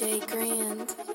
DJ Grand.